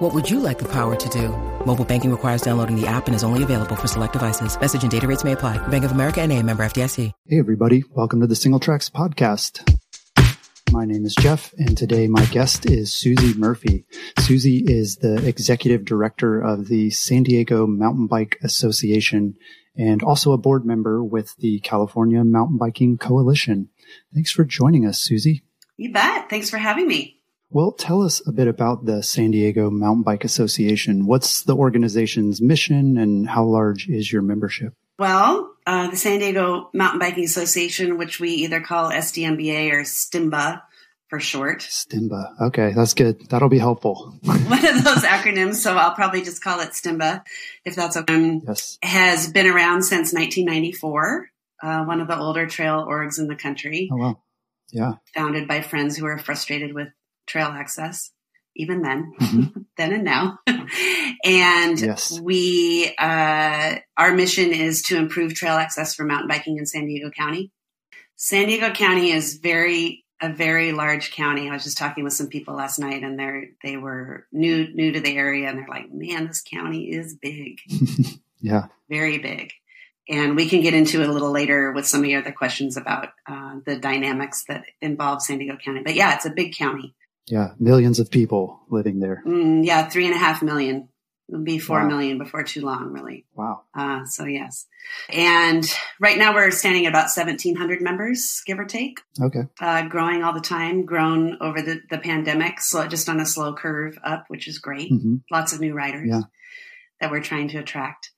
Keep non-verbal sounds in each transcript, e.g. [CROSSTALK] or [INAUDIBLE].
What would you like the power to do? Mobile banking requires downloading the app and is only available for select devices. Message and data rates may apply. Bank of America and a member FDIC. Hey everybody, welcome to the Singletracks podcast. My name is Jeff, and today my guest is Susie Murphy. Susie is the executive director of the San Diego Mountain Bike Association and also a board member with the California Mountain Biking Coalition. Thanks for joining us, Susie. You bet. Thanks for having me. Well, tell us a bit about the San Diego Mountain Bike Association. What's the organization's mission and how large is your membership? Well, uh, the San Diego Mountain Biking Association, which we either call SDMBA or STIMBA for short. STIMBA. Okay, that's good. That'll be helpful. [LAUGHS] One of those acronyms, so I'll probably just call it STIMBA, if that's okay. Um, yes. Has been around since 1994. Uh, one of the older trail orgs in the country. Oh wow. Yeah. Founded by friends who are frustrated with trail access even then, mm-hmm. [LAUGHS] then and now. and yes. we, uh, our mission is to improve trail access for mountain biking in San Diego County. San Diego County is very, a very large county. I was just talking with some people last night and they're, they were new, new to the area and they're like, man, this county is big. [LAUGHS] yeah. Very big. And we can get into it a little later with some of your other questions about uh, the dynamics that involve San Diego County. But yeah, it's a big county. Yeah, millions of people living there. Mm, yeah, three and a half million. It'll be four wow. million before too long, really. Wow. Uh, so yes, and right now we're standing at about seventeen hundred members, give or take. Okay. Uh, growing all the time, grown over the, the pandemic, so just on a slow curve up, which is great. Mm-hmm. Lots of new riders yeah. that we're trying to attract,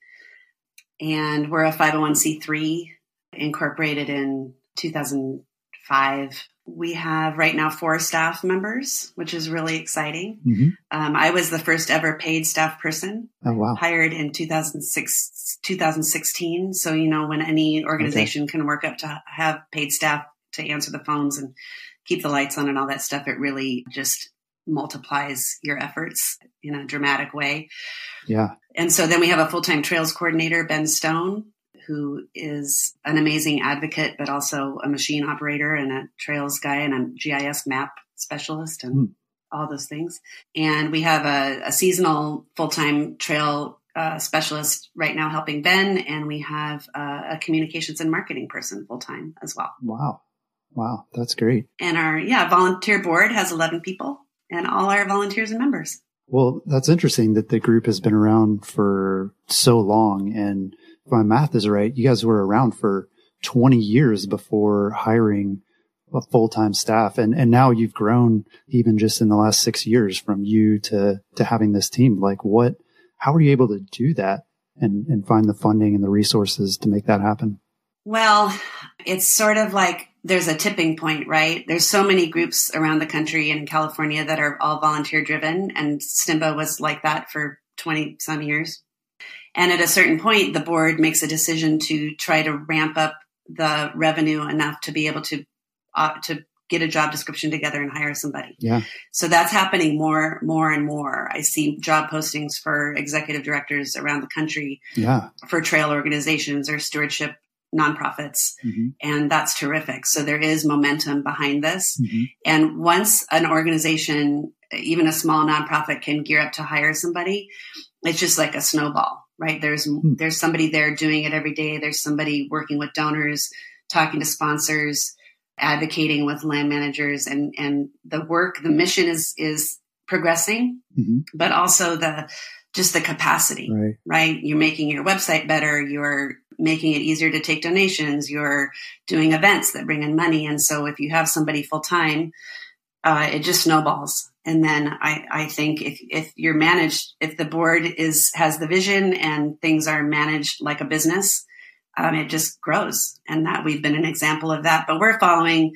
and we're a five hundred one c three incorporated in two thousand five we have right now four staff members, which is really exciting. Mm-hmm. Um, I was the first ever paid staff person. Oh, wow. Hired in 2006, 2016. So, you know, when any organization okay. can work up to have paid staff to answer the phones and keep the lights on and all that stuff, it really just multiplies your efforts in a dramatic way. Yeah. And so then we have a full time trails coordinator, Ben Stone, who is an amazing advocate, but also a machine operator and a trails guy and a GIS map specialist and mm. all those things. And we have a, a seasonal full time trail uh, specialist right now helping Ben, and we have uh, a communications and marketing person full time as well. Wow. Wow, that's great. And our yeah volunteer board has 11 people, and all our volunteers and members. Well, that's interesting that the group has been around for so long and if my math is right, you guys were around for 20 years before hiring a full-time staff. And, and now you've grown even just in the last six years from you to, to having this team. Like what, how are you able to do that and, and find the funding and the resources to make that happen? Well, it's sort of like there's a tipping point, right? There's so many groups around the country in California that are all volunteer driven and Stimba was like that for 20 some years. And at a certain point, the board makes a decision to try to ramp up the revenue enough to be able to uh, to get a job description together and hire somebody. Yeah. So that's happening more, more and more. I see job postings for executive directors around the country. Yeah. For trail organizations or stewardship nonprofits. Mm-hmm. And that's terrific. So there is momentum behind this. Mm-hmm. And once an organization, even a small nonprofit can gear up to hire somebody, it's just like a snowball right? There's hmm. there's somebody there doing it every day. There's somebody working with donors, talking to sponsors, advocating with land managers, and and the work, the mission is is progressing, mm-hmm. but also the just the capacity, right. right? You're making your website better. You're making it easier to take donations. You're doing events that bring in money. And so if you have somebody full time, uh, it just snowballs. And then I, I think if, if you're managed, if the board is, has the vision and things are managed like a business, um, it just grows. And that we've been an example of that, but we're following,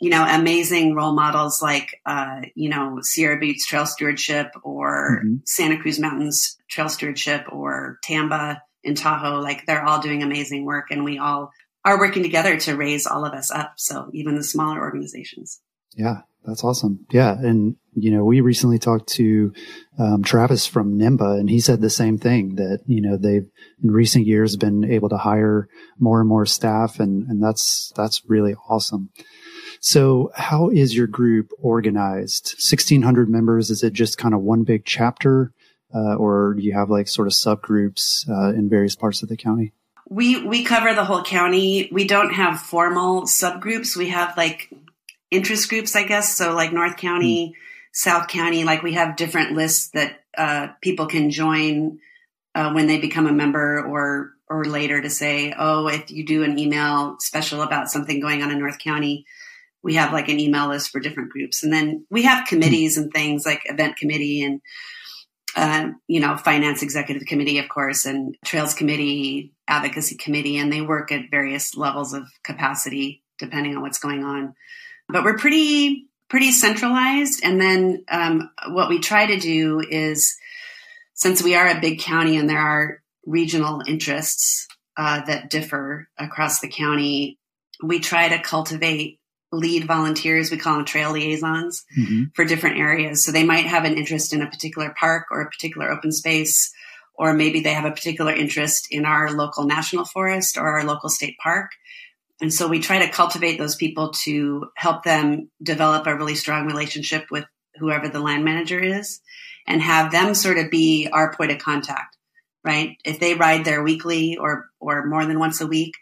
you know, amazing role models like, uh, you know, Sierra Buttes Trail Stewardship or mm-hmm. Santa Cruz Mountains Trail Stewardship or Tamba in Tahoe. Like they're all doing amazing work and we all are working together to raise all of us up. So even the smaller organizations. Yeah, that's awesome. Yeah. And, you know, we recently talked to um, Travis from NIMBA and he said the same thing that, you know, they've in recent years been able to hire more and more staff and, and that's, that's really awesome. So how is your group organized? 1600 members. Is it just kind of one big chapter? Uh, or do you have like sort of subgroups uh, in various parts of the county? We we cover the whole county. We don't have formal subgroups. We have like interest groups, I guess. So like North County, mm. South County, like we have different lists that uh, people can join uh, when they become a member or or later to say, oh, if you do an email special about something going on in North County, we have like an email list for different groups. And then we have committees and things like event committee and uh, you know, finance executive committee, of course, and trails committee, advocacy committee, and they work at various levels of capacity depending on what's going on. But we're pretty pretty centralized. And then um, what we try to do is, since we are a big county and there are regional interests uh, that differ across the county, we try to cultivate lead volunteers. We call them trail liaisons mm-hmm. for different areas. So they might have an interest in a particular park or a particular open space, or maybe they have a particular interest in our local national forest or our local state park. And so we try to cultivate those people to help them develop a really strong relationship with whoever the land manager is and have them sort of be our point of contact, right? If they ride there weekly or, or more than once a week,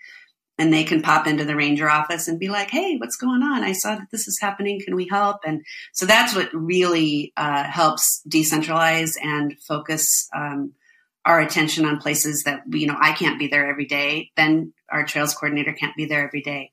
and they can pop into the ranger office and be like, "Hey, what's going on? I saw that this is happening. Can we help?" And so that's what really uh, helps decentralize and focus um, our attention on places that you know I can't be there every day. Then our trails coordinator can't be there every day.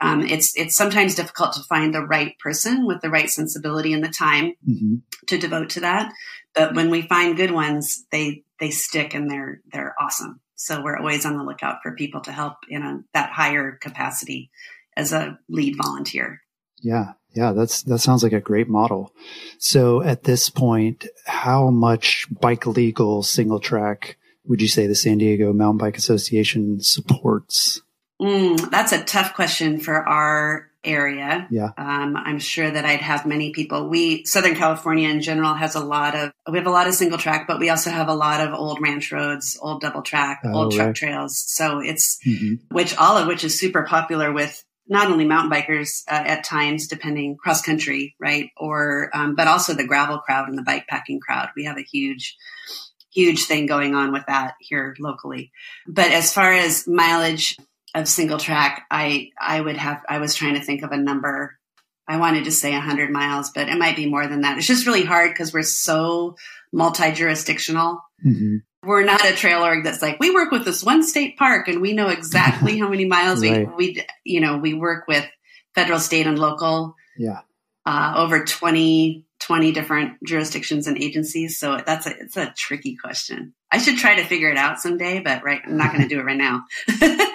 Um, it's it's sometimes difficult to find the right person with the right sensibility and the time mm-hmm. to devote to that. But when we find good ones, they they stick and they're they're awesome. So we're always on the lookout for people to help in a, that higher capacity as a lead volunteer. Yeah. Yeah. That's, that sounds like a great model. So at this point, how much bike legal single track would you say the San Diego Mountain Bike Association supports? Mm, that's a tough question for our area. Yeah. Um, I'm sure that I'd have many people. We, Southern California in general has a lot of, we have a lot of single track, but we also have a lot of old ranch roads, old double track, oh, old truck right. trails. So it's, mm-hmm. which all of which is super popular with not only mountain bikers uh, at times, depending cross country, right? Or, um, but also the gravel crowd and the bike packing crowd. We have a huge, huge thing going on with that here locally. But as far as mileage, of single track, I I would have I was trying to think of a number. I wanted to say 100 miles, but it might be more than that. It's just really hard because we're so multi-jurisdictional. Mm-hmm. We're not a trail org that's like we work with this one state park and we know exactly how many miles [LAUGHS] right. we we you know we work with federal, state, and local. Yeah, uh, over 20 20 different jurisdictions and agencies. So that's a it's a tricky question. I should try to figure it out someday, but right, I'm not going to do it right now. [LAUGHS]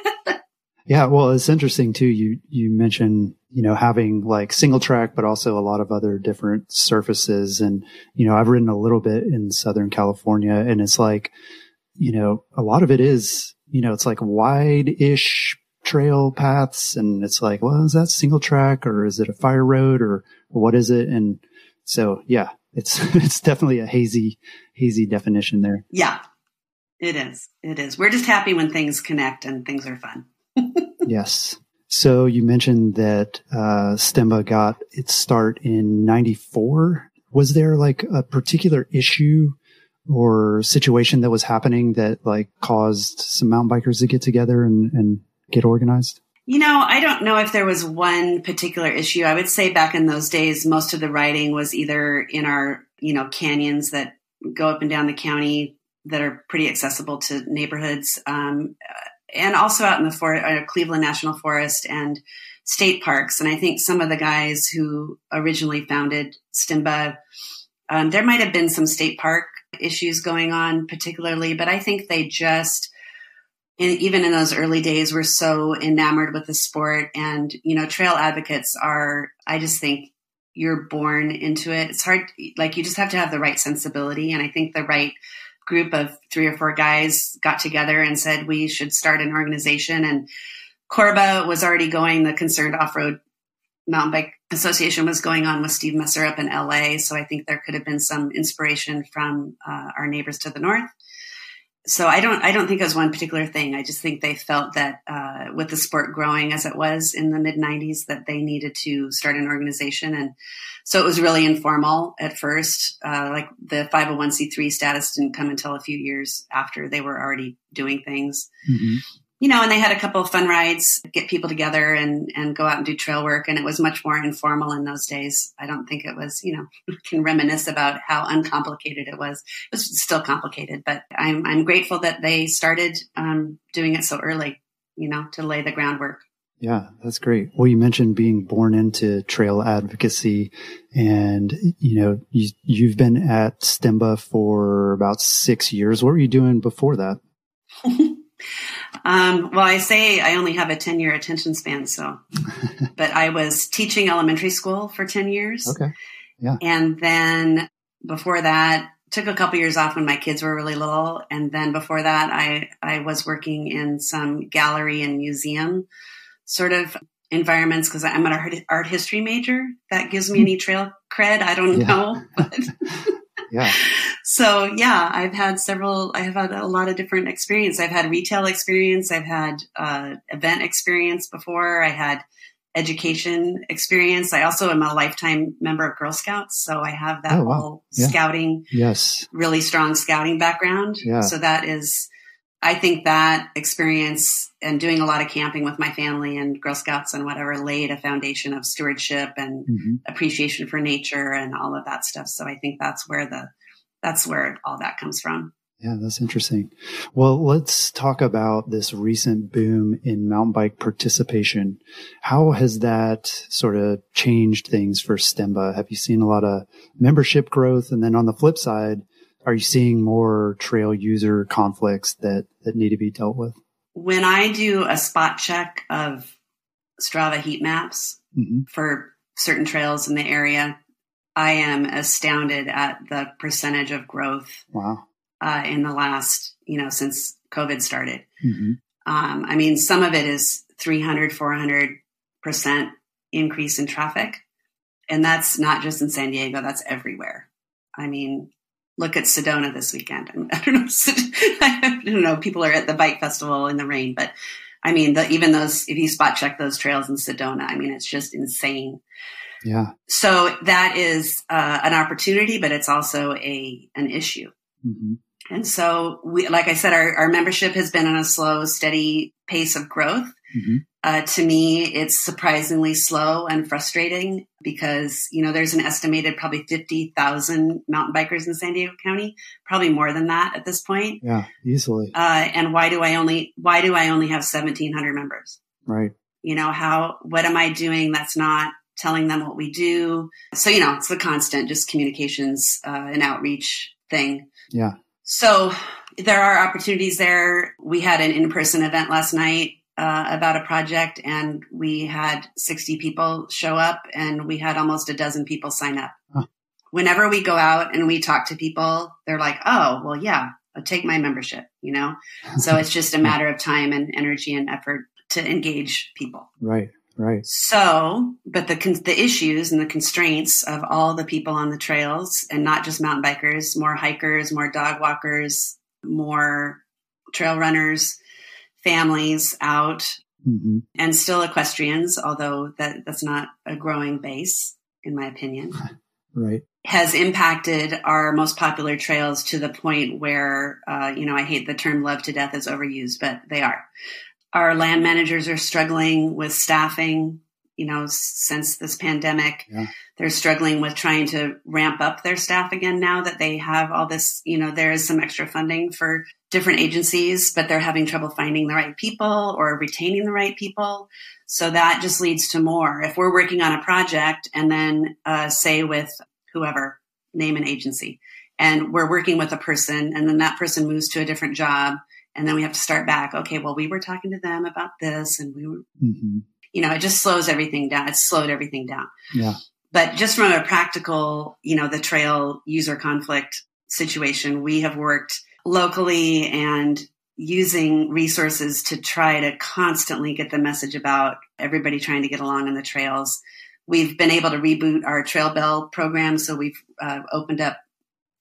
Yeah, well, it's interesting too. You you mentioned you know having like single track, but also a lot of other different surfaces. And you know, I've ridden a little bit in Southern California, and it's like you know a lot of it is you know it's like wide-ish trail paths, and it's like, well, is that single track or is it a fire road or, or what is it? And so, yeah, it's [LAUGHS] it's definitely a hazy hazy definition there. Yeah, it is. It is. We're just happy when things connect and things are fun [LAUGHS] yes. So you mentioned that uh, STEMBA got its start in 94. Was there like a particular issue or situation that was happening that like caused some mountain bikers to get together and, and get organized? You know, I don't know if there was one particular issue. I would say back in those days, most of the writing was either in our, you know, canyons that go up and down the county that are pretty accessible to neighborhoods. Um, and also out in the for- uh, Cleveland National Forest and state parks. And I think some of the guys who originally founded STIMBA, um, there might have been some state park issues going on, particularly, but I think they just, in, even in those early days, were so enamored with the sport. And, you know, trail advocates are, I just think, you're born into it. It's hard, like, you just have to have the right sensibility. And I think the right group of three or four guys got together and said we should start an organization and Corba was already going. The Concerned Off Road Mountain Bike Association was going on with Steve Messer up in LA. So I think there could have been some inspiration from uh, our neighbors to the north. So I don't, I don't think it was one particular thing. I just think they felt that uh, with the sport growing as it was in the mid '90s, that they needed to start an organization, and so it was really informal at first. Uh, like the 501c3 status didn't come until a few years after they were already doing things. Mm-hmm you know, and they had a couple of fun rides, get people together and, and go out and do trail work. And it was much more informal in those days. I don't think it was, you know, [LAUGHS] can reminisce about how uncomplicated it was. It was still complicated, but I'm, I'm grateful that they started um, doing it so early, you know, to lay the groundwork. Yeah, that's great. Well, you mentioned being born into trail advocacy and, you know, you, you've been at STEMBA for about six years. What were you doing before that? [LAUGHS] Um, well, I say I only have a 10 year attention span, so, [LAUGHS] but I was teaching elementary school for 10 years. Okay. Yeah. And then before that, took a couple years off when my kids were really little. And then before that, I, I was working in some gallery and museum sort of environments because I'm an art, art history major. That gives me hmm. any trail cred. I don't yeah. know. [LAUGHS] But yeah. So yeah, I've had several, I have had a lot of different experience. I've had retail experience. I've had uh, event experience before. I had education experience. I also am a lifetime member of Girl Scouts. So I have that oh, wow. whole yeah. scouting, yes, really strong scouting background. Yeah. So that is, I think that experience and doing a lot of camping with my family and Girl Scouts and whatever laid a foundation of stewardship and mm-hmm. appreciation for nature and all of that stuff. So I think that's where the that's where all that comes from. Yeah, that's interesting. Well, let's talk about this recent boom in mountain bike participation. How has that sort of changed things for STEMBA? Have you seen a lot of membership growth? And then on the flip side, are you seeing more trail user conflicts that, that need to be dealt with? When I do a spot check of Strava heat maps mm-hmm. for certain trails in the area, I am astounded at the percentage of growth. Wow. Uh, in the last, you know, since COVID started. Mm-hmm. Um, I mean, some of it is 300, 400% increase in traffic. And that's not just in San Diego, that's everywhere. I mean, look at Sedona this weekend. [LAUGHS] I don't know. [LAUGHS] I don't know. People are at the bike festival in the rain, but I mean, the, even those, if you spot check those trails in Sedona, I mean, it's just insane. Yeah. So that is uh, an opportunity, but it's also a an issue. Mm-hmm. And so, we, like I said, our, our membership has been on a slow, steady pace of growth. Mm-hmm. Uh, to me, it's surprisingly slow and frustrating because, you know, there's an estimated probably 50,000 mountain bikers in San Diego County, probably more than that at this point. Yeah, easily. Uh, and why do I only, why do I only have 1700 members? Right. You know, how, what am I doing that's not telling them what we do. So, you know, it's the constant just communications uh, and outreach thing. Yeah. So there are opportunities there. We had an in-person event last night uh, about a project and we had 60 people show up and we had almost a dozen people sign up. Huh. Whenever we go out and we talk to people, they're like, oh, well, yeah, I'll take my membership, you know? so it's just a [LAUGHS] matter of time and energy and effort to engage people. Right. Right. So, but the the issues and the constraints of all the people on the trails, and not just mountain bikers, more hikers, more dog walkers, more trail runners, families out, mm-hmm. and still equestrians, although that that's not a growing base, in my opinion. [LAUGHS] right. Has impacted our most popular trails to the point where, uh, you know, I hate the term "love to death" is overused, but they are our land managers are struggling with staffing you know since this pandemic. Yeah. they're struggling with trying to ramp up their staff again now that they have all this you know there is some extra funding for different agencies but they're having trouble finding the right people or retaining the right people. So that just leads to more. If we're working on a project and then uh, say with whoever name an agency and we're working with a person and then that person moves to a different job and then we have to start back. Okay, well, we were talking to them about this, and we were, mm-hmm. you know, it just slows everything down. It slowed everything down. Yeah. But just from a practical, you know, the trail user conflict situation, we have worked locally and using resources to try to constantly get the message about everybody trying to get along on the trails. We've been able to reboot our trail bell program, so we've uh, opened up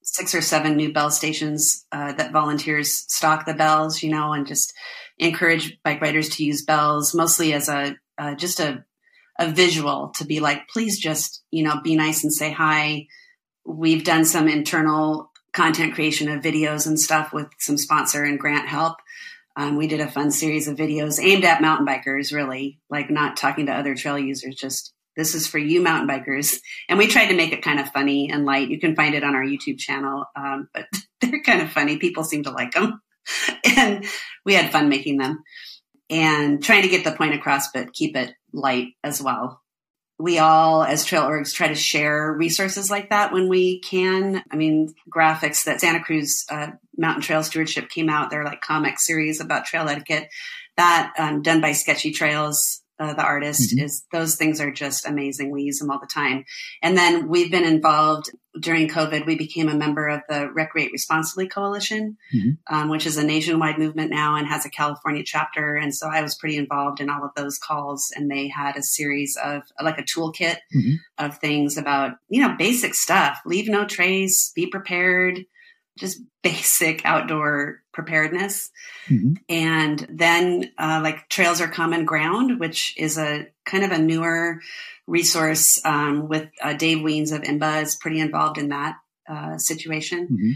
six or seven new bell stations uh, that volunteers stock the bells, you know, and just encourage bike riders to use bells, mostly as a uh, just a a visual to be like, please just you know be nice and say hi. We've done some internal content creation of videos and stuff with some sponsor and grant help. Um, we did a fun series of videos aimed at mountain bikers, really, like not talking to other trail users, just this is for you mountain bikers. And we tried to make it kind of funny and light. You can find it on our YouTube channel, um, but [LAUGHS] they're kind of funny. People seem to like them. [LAUGHS] and we had fun making them and trying to get the point across, but keep it light as well we all as trail orgs try to share resources like that when we can i mean graphics that santa cruz uh, mountain trail stewardship came out they're like comic series about trail etiquette that um, done by sketchy trails uh, the artist mm-hmm. is those things are just amazing. We use them all the time. And then we've been involved during COVID. We became a member of the Recreate Responsibly Coalition, mm-hmm. um, which is a nationwide movement now and has a California chapter. And so I was pretty involved in all of those calls. And they had a series of like a toolkit mm-hmm. of things about you know basic stuff. Leave no trace. Be prepared just [LAUGHS] basic outdoor preparedness. Mm-hmm. And then, uh, like Trails Are Common Ground, which is a kind of a newer resource um, with uh, Dave Wiens of IMBA is pretty involved in that uh, situation. Mm-hmm.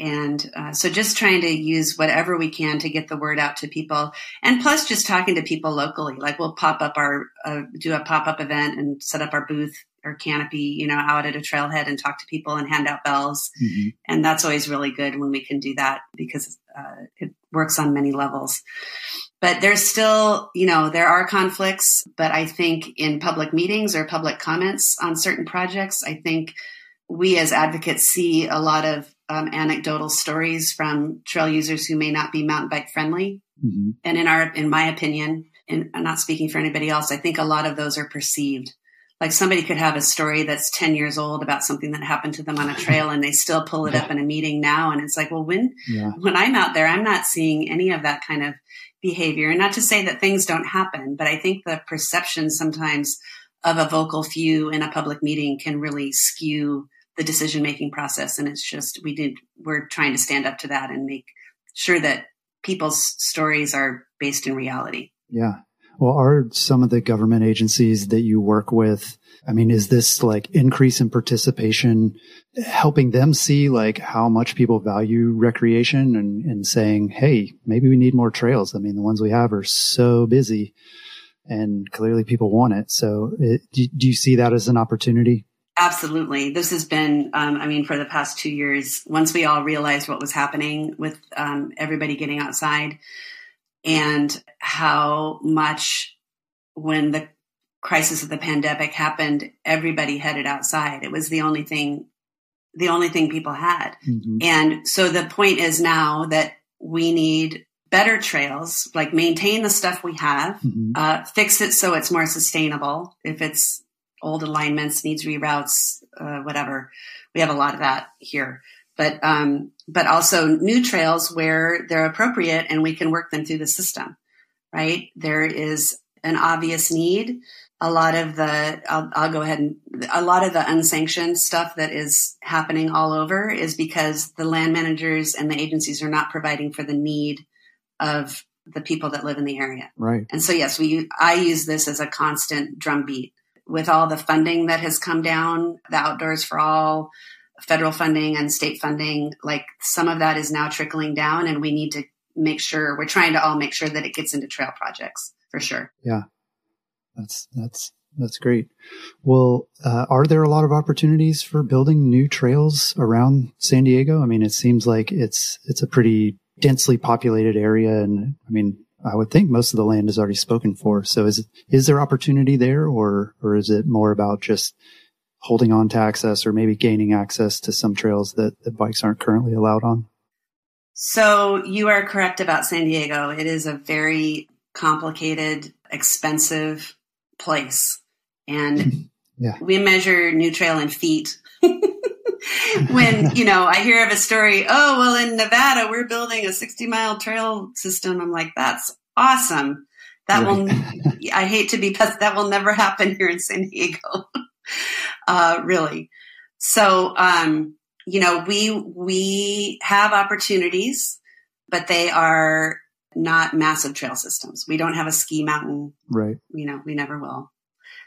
And uh, so just trying to use whatever we can to get the word out to people. And plus just talking to people locally. Like we'll pop up our, uh, do a pop up event and set up our booth or canopy, you know, out at a trailhead and talk to people and hand out bells. Mm-hmm. And that's always really good when we can do that because uh, it works on many levels. But there's still, you know, there are conflicts, but I think in public meetings or public comments on certain projects, I think we as advocates see a lot of um, anecdotal stories from trail users who may not be mountain bike friendly. Mm-hmm. And in our, in my opinion, and I'm not speaking for anybody else, I think a lot of those are perceived like somebody could have a story that's 10 years old about something that happened to them on a trail and they still pull it up in a meeting now and it's like well when yeah. when i'm out there i'm not seeing any of that kind of behavior. And not to say that things don't happen but i think the perception sometimes of a vocal few in a public meeting can really skew the decision making process. And it's just we did we're trying to stand up to that and make sure that people's stories are based in reality. Yeah well, are some of the government agencies that you work with, I mean, is this like increase in participation helping them see like how much people value recreation and, and saying, Hey, maybe we need more trails. I mean, the ones we have are so busy and clearly people want it. So it, do, do you see that as an opportunity? Absolutely. This has been, um, I mean, for the past two years, once we all realized what was happening with um, everybody getting outside, and how much when the crisis of the pandemic happened, everybody headed outside. It was the only thing, the only thing people had. Mm-hmm. And so the point is now that we need better trails, like maintain the stuff we have, mm-hmm. uh, fix it so it's more sustainable. If it's old alignments, needs reroutes, uh, whatever. We have a lot of that here but um, but also new trails where they're appropriate and we can work them through the system. Right? There is an obvious need. A lot of the I'll, I'll go ahead and a lot of the unsanctioned stuff that is happening all over is because the land managers and the agencies are not providing for the need of the people that live in the area. Right. And so yes, we I use this as a constant drumbeat with all the funding that has come down, the outdoors for all, federal funding and state funding, like some of that is now trickling down, and we need to make sure we're trying to all make sure that it gets into trail projects for sure. Yeah, that's that's that's great. Well, uh, are there a lot of opportunities for building new trails around San Diego? I mean, it seems like it's it's a pretty densely populated area, and I mean, I would think most of the land is already spoken for. So, is is there opportunity there, or or is it more about just holding on to access or maybe gaining access to some trails that the bikes aren't currently allowed on? So you are correct about San Diego. It is a very complicated, expensive place. And [LAUGHS] yeah. we measure new trail in feet. [LAUGHS] when, you know, I hear of a story, oh, well, in Nevada, we're building a 60 mile trail system. I'm like, that's awesome. That right. will, I hate to be, that will never happen here in San Diego. [LAUGHS] uh, really. So, um, you know, we, we have opportunities, but they are not massive trail systems. We don't have a ski mountain. Right. You know, we never will.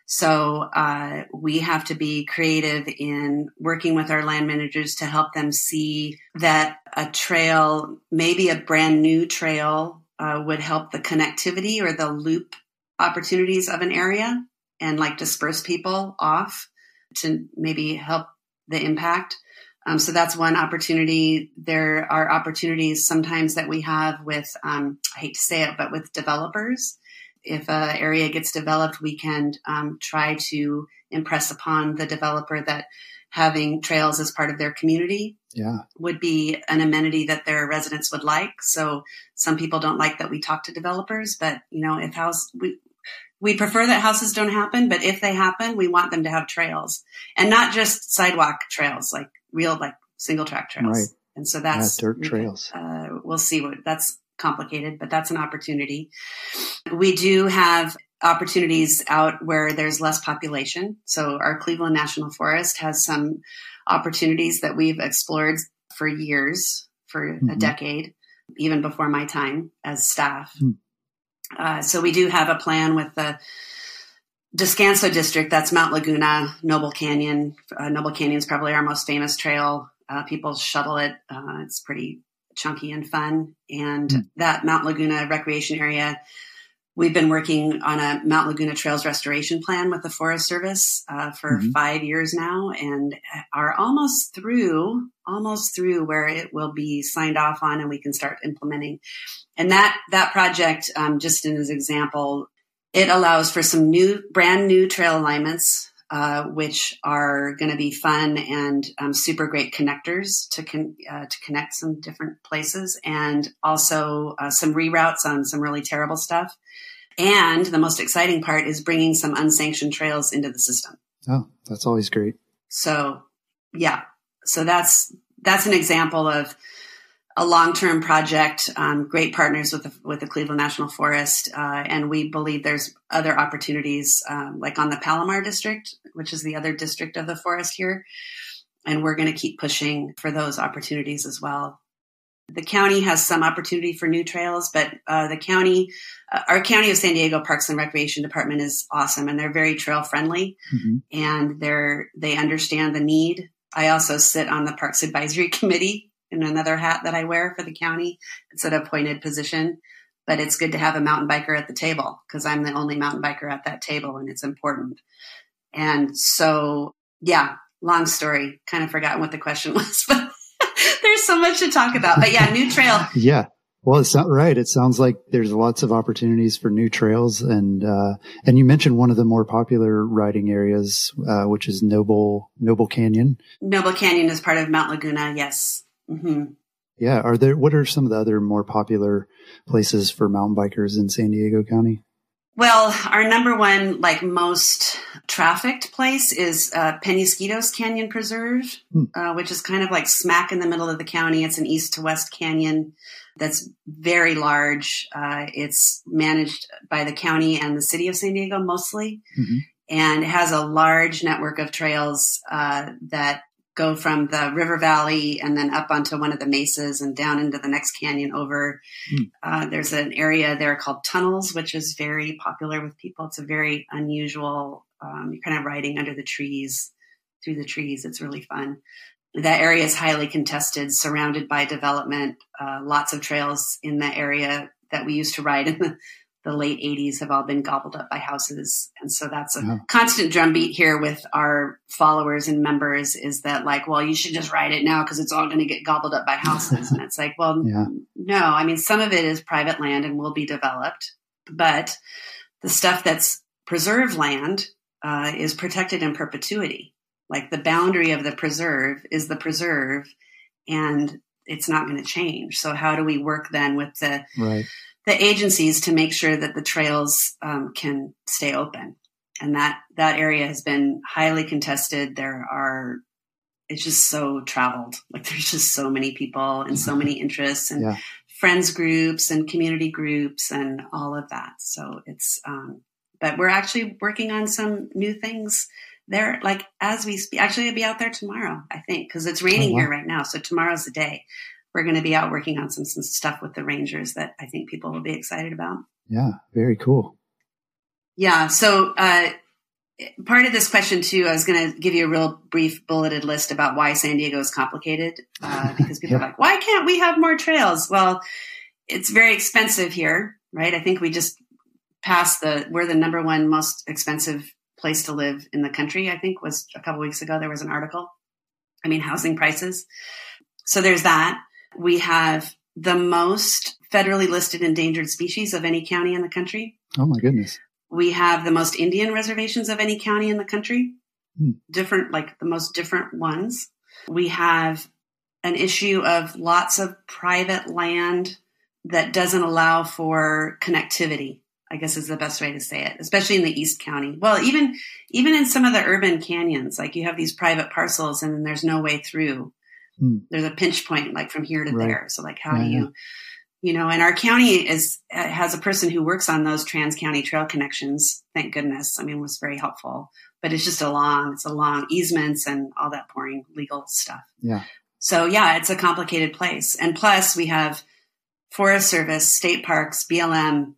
So uh, we have to be creative in working with our land managers to help them see that a trail, maybe a brand new trail, uh, would help the connectivity or the loop opportunities of an area and like disperse people off to maybe help the impact. Um, so that's one opportunity. There are opportunities sometimes that we have with, um, I hate to say it, but with developers if an area gets developed, we can um, try to impress upon the developer that having trails as part of their community yeah. would be an amenity that their residents would like. So some people don't like that we talk to developers, but you know, if house we we prefer that houses don't happen, but if they happen, we want them to have trails and not just sidewalk trails, like real like single track trails. Right. And so that's yeah, dirt trails. Uh, we'll see what that's complicated, but that's an opportunity. We do have opportunities out where there's less population. So our Cleveland National Forest has some opportunities that we've explored for years, for mm-hmm. a decade, even before my time as staff. Mm. Uh, so we do have a plan with the Descanso district. That's Mount Laguna, Noble Canyon. Uh, Noble Canyon is probably our most famous trail. Uh, people shuttle it. Uh, it's pretty chunky and fun. And mm. that Mount Laguna recreation area, we've been working on a Mount Laguna Trails restoration plan with the Forest Service uh, for mm-hmm. five years now, and are almost through, almost through where it will be signed off on, and we can start implementing. And that that project, um, just as an example, it allows for some new, brand new trail alignments uh, which are going to be fun and um, super great connectors to con- uh, to connect some different places, and also uh, some reroutes on some really terrible stuff. And the most exciting part is bringing some unsanctioned trails into the system. Oh, that's always great. So, yeah, so that's that's an example of a long-term project, um, great partners with the, with the Cleveland National Forest, uh, and we believe there's other opportunities, um, like on the Palomar District, which is the other district of the forest here, and we're going to keep pushing for those opportunities as well. The county has some opportunity for new trails, but uh, the county, uh, our County of San Diego Parks and Recreation Department is awesome, and they're very trail friendly, mm-hmm. and they're they understand the need. I also sit on the Parks Advisory [LAUGHS] Committee in another hat that I wear for the county. It's an appointed position, but it's good to have a mountain biker at the table because I'm the only mountain biker at that table and it's important. And so, yeah, long story. Kind of forgotten what the question [LAUGHS] was, but there's so much to talk about. But yeah, new trail. [LAUGHS] yeah. Well, it's not right. It sounds like there's lots of opportunities for new trails, and uh, and you mentioned one of the more popular riding areas, uh, which is Noble Noble Canyon. Noble Canyon is part of Mount Laguna. Yes. Mm-hmm. Yeah. Are there, what are some of the other more popular places for mountain bikers in San Diego County? Well, our number one, like most trafficked place is uh, Penasquitos Canyon Preserve, hmm. uh, which is kind of like smack in the middle of the county. It's an east to west canyon that's very large. Uh, it's managed by the county and the city of San Diego mostly, mm-hmm. and has a large network of trails uh, that go from the river valley and then up onto one of the mesas and down into the next canyon over. Mm. Uh, there's an area there called tunnels, which is very popular with people. It's a very unusual, um, you're kind of riding under the trees, through the trees. It's really fun. That area is highly contested, surrounded by development, uh, lots of trails in that area that we used to ride in the the late 80s have all been gobbled up by houses. And so that's a yeah. constant drumbeat here with our followers and members is that like, well, you should just write it now because it's all going to get gobbled up by houses. and it's like, well, [LAUGHS] yeah. no, I mean, some of it is private land and will be developed, but the stuff that's preserved land uh, is protected in perpetuity. Like the boundary of the preserve is the preserve and it's not going to change. So how do we work then with the, right the agencies to make sure that the trails um, can stay open. And that, that area has been highly contested. There are it's just so traveled. Like there's just so many people and so many [LAUGHS] interests and Yeah. friends groups and community groups and all of that. So it's, um, but we're actually working on some new things there. Like as we speak, actually, I'll be out there tomorrow, I think, because it's raining Oh, wow. here right now. So tomorrow's the day. We're going to be out working on some, some stuff with the Rangers that I think people will be excited about. Yeah. Very cool. Yeah. So, uh, part of this question too, I was going to give you a real brief bulleted list about why San Diego is complicated, uh, [LAUGHS] because people Yeah. are like, why can't we have more trails? Well, it's very expensive here, right? I think we just passed the, we're the number one most expensive place to live in the country. I think was a couple weeks ago. There was an article. I mean, housing prices. So there's that. We have the most federally listed endangered species of any county in the country. Oh my goodness. We have the most Indian reservations of any county in the country, Hmm. different, like the most different ones. We have an issue of lots of private land that doesn't allow for connectivity. I guess is the best way to say it, especially in the East County. Well, even even in some of the urban canyons, like you have these private parcels and then there's no way through. Hmm. There's a pinch point, like from here to Right. there. So, like, how do you, you know? And our county is has a person who works on those trans county trail connections. Thank goodness. I mean, it was very helpful. But it's just a long, it's a long easements and all that boring legal stuff. Yeah. So yeah, it's a complicated place. And plus we have Forest Service, state parks, BLM,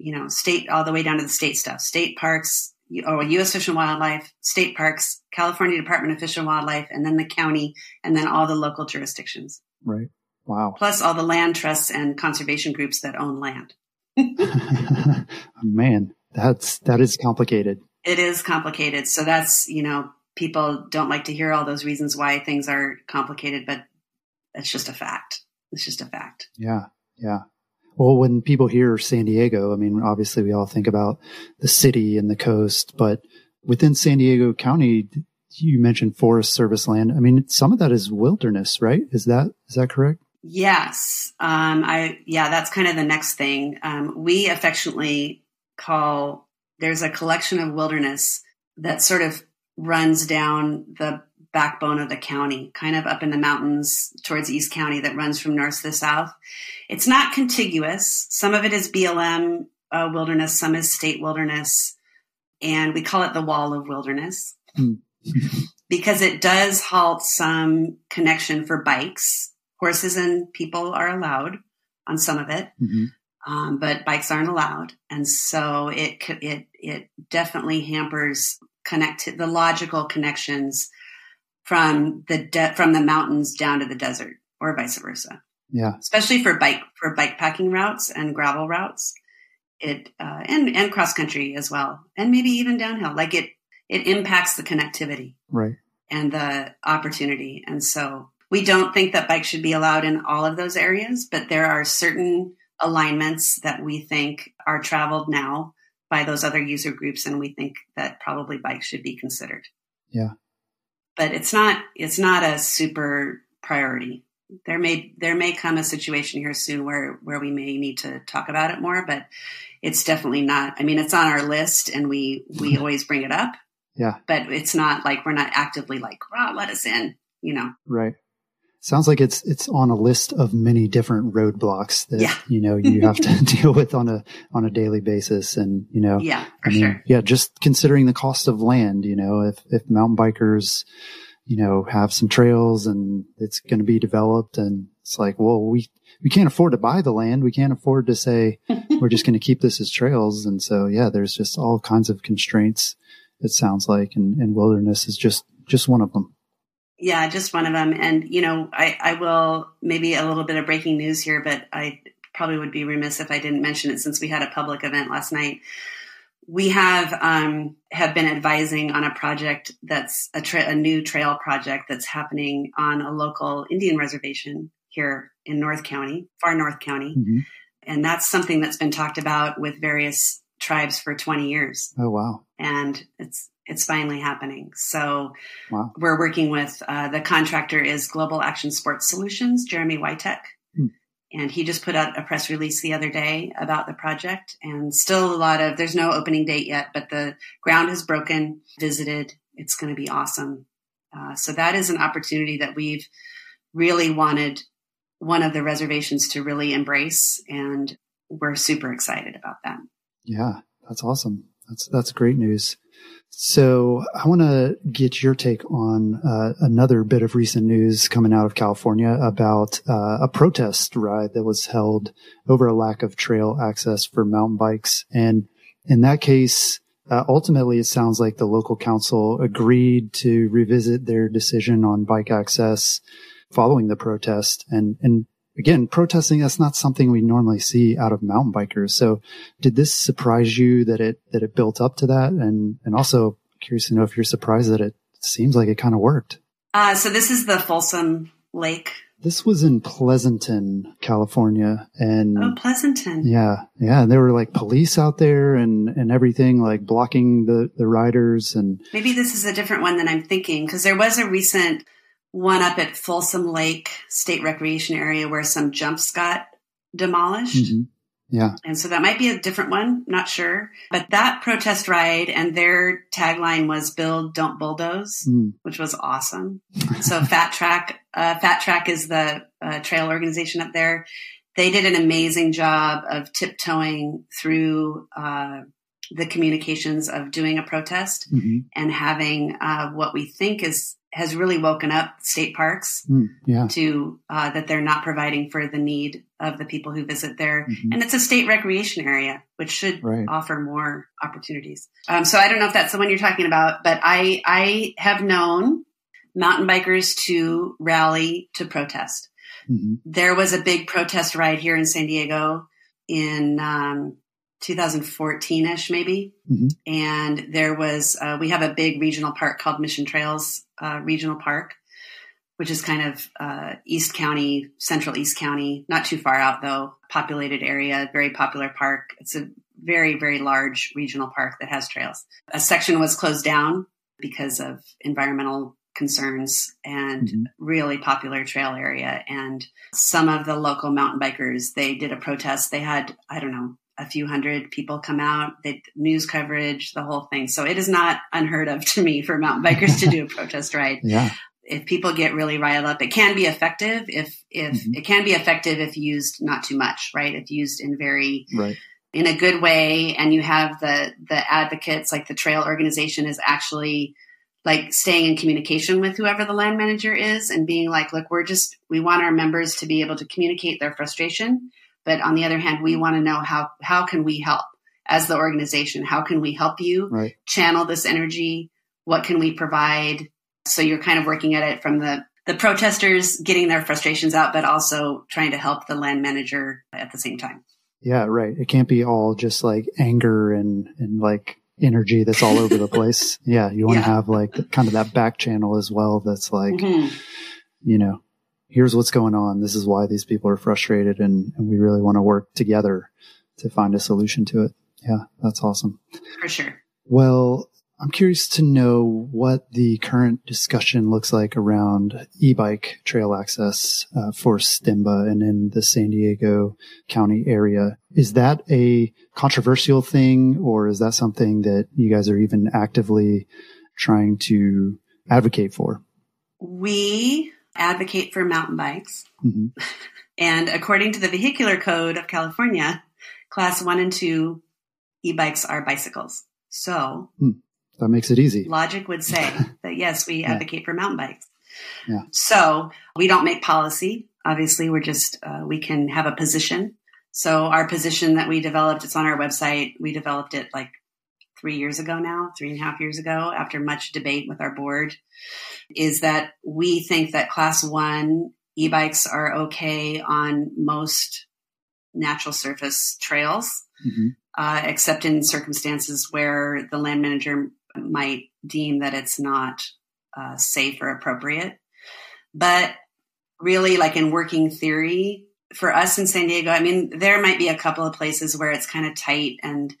you know, state all the way down to the state stuff, state parks, or oh, U.S. Fish and Wildlife, state parks, California Department of Fish and Wildlife, and then the county, and then all the local jurisdictions, Right. Wow. plus all the land trusts and conservation groups that own land. [LAUGHS] Man, that's, that is complicated. It is complicated. So that's, you know, people don't like to hear all those reasons why things are complicated, but that's just a fact. It's just a fact. Yeah. Yeah. Well, when people hear San Diego, I mean, obviously we all think about the city and the coast, but within San Diego County, you mentioned Forest Service land. I mean, some of that is wilderness, right? Is that, is that correct? Yes. Um, I, yeah, that's kind of the next thing. Um, we affectionately call, there's a collection of wilderness that sort of runs down the backbone of the county, kind of up in the mountains towards East County that runs from north to south. It's not contiguous. Some of it is BLM uh, wilderness, some is state wilderness, and we call it the wall of wilderness Hmm. [LAUGHS] because it does halt some connection for bikes. Horses and people are allowed on some of it, hmm um, but bikes aren't allowed, and so it it it definitely hampers connect the logical connections from the de- from the mountains down to the desert, or vice versa. Yeah. Especially for bike for bike packing routes and gravel routes, it uh, and and cross country as well, and maybe even downhill. Like it it impacts the connectivity Right. and the opportunity. And so we don't think that bikes should be allowed in all of those areas, but there are certain alignments that we think are traveled now by those other user groups, and we think that probably bikes should be considered. Yeah. But it's not it's not a super priority. There may there may come a situation here soon where where we may need to talk about it more, but it's definitely not. I mean, it's on our list, and we we mm-hmm. always bring it up. Yeah. But it's not like we're not actively like, "Rah, let us in, you know. Right. Sounds like it's it's on a list of many different roadblocks that Yeah. you know you have to [LAUGHS] deal with on a on a daily basis, and you know, Yeah, I mean, sure. yeah, just considering the cost of land, you know, if if mountain bikers, you know, have some trails and it's going to be developed, and it's like, well, we we can't afford to buy the land, we can't afford to say [LAUGHS] we're just going to keep this as trails, and so yeah, there's just all kinds of constraints. It sounds like, and, and wilderness is just just one of them. Yeah, just one of them. And, you know, I, I will maybe a little bit of breaking news here, but I probably would be remiss if I didn't mention it since we had a public event last night. We have um, have been advising on a project that's a, tra- a new trail project that's happening on a local Indian reservation here in North County, far North County, Mhm. and that's something that's been talked about with various tribes for 20 years Oh wow, and it's it's finally happening. So Wow. we're working with uh, the contractor is Global Action Sports Solutions, Jeremy Wytek, Hmm. and he just put out a press release the other day about the project. And still a lot of there's no opening date yet, but the ground has broken. Visited, it's going to be awesome. Uh, so that is an opportunity that we've really wanted one of the reservations to really embrace. And we're super excited about that. Yeah, that's awesome. That's, that's great news. So I want to get your take on uh, another bit of recent news coming out of California about uh, a protest ride that was held over a lack of trail access for mountain bikes. And in that case, uh, ultimately, it sounds like the local council agreed to revisit their decision on bike access following the protest. And, and again, protesting, that's not something we normally see out of mountain bikers. So did this surprise you that it, that it built up to that? And, and also curious to know if you're surprised that it seems like it kind of worked. Uh, so this is the Folsom Lake. This was in Pleasanton, California, and oh, Pleasanton, yeah, yeah. And there were like police out there and and everything, like blocking the the riders. And maybe this is a different one than I'm thinking because there was a recent one up at Folsom Lake State Recreation Area where some jumps got demolished. Mm-hmm. Yeah. And so that might be a different one, not sure. But that protest ride and their tagline was build, don't bulldoze, mm. which was awesome. so FATRAC, uh, FATRAC is the uh, trail organization up there. They did an amazing job of tiptoeing through, uh, the communications of doing a protest mm-hmm. and having uh, what we think is has really woken up state parks mm, yeah. to uh, that they're not providing for the need of the people who visit there, mm-hmm. and it's a state recreation area, which should right. offer more opportunities. Um, so I don't know if that's the one you're talking about, but I I have known mountain bikers to rally to protest. Mm-hmm. There was a big protest ride here in San Diego in um, 2014 ish, maybe. Mm-hmm. And there was, uh, we have a big regional park called Mission Trails uh, Regional Park, which is kind of uh, East County, Central East County, not too far out though, populated area, very popular park. It's a very, very large regional park that has trails. A section was closed down because of environmental concerns and mm-hmm. really popular trail area. And some of the local mountain bikers, they did a protest. They had, I don't know, a few hundred people come out, they, news coverage, the whole thing. So it is not unheard of to me for mountain bikers to do a [LAUGHS] protest ride. Yeah. If people get really riled up, it can be effective if, if mm-hmm. it can be effective if used not too much, right? If used in very, right. in a good way and you have the, the advocates, like the trail organization is actually like staying in communication with whoever the land manager is and being like, look, we're just, we want our members to be able to communicate their frustration but on the other hand, we want to know how, how can we help as the organization? How can we help you right. channel this energy? What can we provide? So you're kind of working at it from the, the protesters getting their frustrations out, but also trying to help the land manager at the same time. Yeah, right. It can't be all just like anger and, and like energy that's all over the [LAUGHS] place. Yeah. You want to yeah. have like kind of that back channel as well. That's like, mm-hmm. you know, here's what's going on. This is why these people are frustrated and, and we really want to work together to find a solution to it. Yeah, that's awesome. For sure. Well, I'm curious to know what the current discussion looks like around e-bike trail access uh, for SDMBA and in the San Diego County area. Is that a controversial thing or is that something that you guys are even actively trying to advocate for? We advocate for mountain bikes. Mm-hmm. [LAUGHS] And according to the Vehicular Code of California, class one and two e bikes are bicycles. So hmm. that makes it easy. Logic would say [LAUGHS] that yes, we yeah. advocate for mountain bikes. Yeah. So we don't make policy. Obviously, we're just, uh, we can have a position. So our position that we developed, it's on our website. We developed it like three years ago now, three and a half years ago, after much debate with our board, is that we think that class one e-bikes are okay on most natural surface trails, mm-hmm. uh, except in circumstances where the land manager might deem that it's not uh, safe or appropriate. But really, like in working theory, for us in San Diego, I mean, there might be a couple of places where it's kind of tight and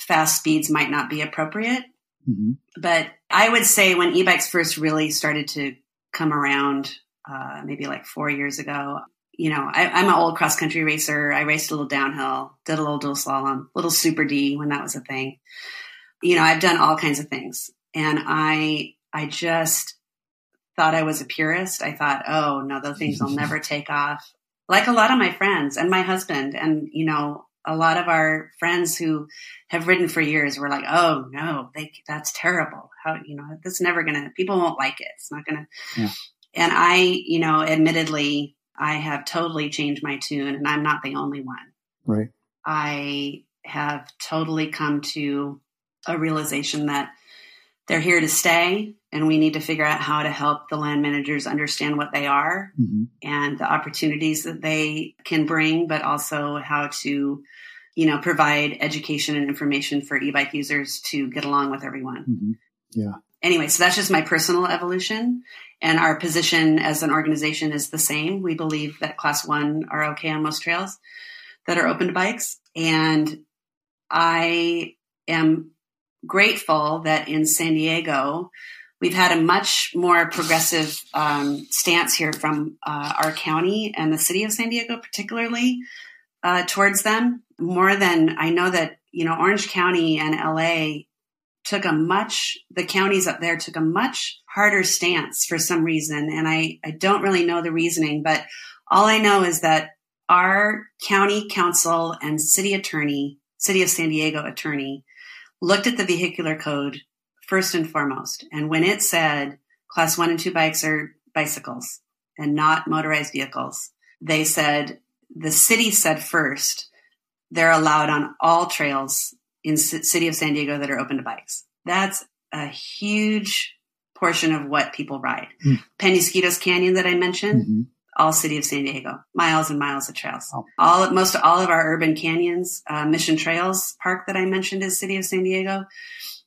fast speeds might not be appropriate. Mm-hmm. But I would say when e-bikes first really started to come around, uh, maybe like four years ago, you know, I, am an old cross country racer. I raced a little downhill, did a little dual slalom, little super D when that was a thing. You know, I've done all kinds of things. And I, I just thought I was a purist. I thought, oh no, those things will [LAUGHS] never take off. Like a lot of my friends and my husband, and you know, a lot of our friends who have ridden for years were like, "Oh no, they, that's terrible. How you know that's never gonna. People won't like it. It's not gonna." Yeah. And I, you know, admittedly, I have totally changed my tune, and I'm not the only one. Right. I have totally come to a realization that they're here to stay and we need to figure out how to help the land managers understand what they are mm-hmm. and the opportunities that they can bring but also how to you know provide education and information for e-bike users to get along with everyone mm-hmm. yeah anyway so that's just my personal evolution and our position as an organization is the same we believe that class one are okay on most trails that are open to bikes and i am grateful that in San Diego, we've had a much more progressive um, stance here from uh, our county and the city of San Diego, particularly uh, towards them. More than I know that you know, Orange County and LA took a much the counties up there took a much harder stance for some reason, and I I don't really know the reasoning, but all I know is that our county council and city attorney, city of San Diego attorney, looked at the vehicular code first and foremost. And when it said class one and two bikes are bicycles and not motorized vehicles, they said the city said first they're allowed on all trails in city of San Diego that are open to bikes. That's a huge portion of what people ride. Mm. Penasquitos Canyon that I mentioned, mm-hmm all city of San Diego, miles and miles of trails. Oh. All most all of our urban canyons, uh, Mission Trails Park that I mentioned is city of San Diego.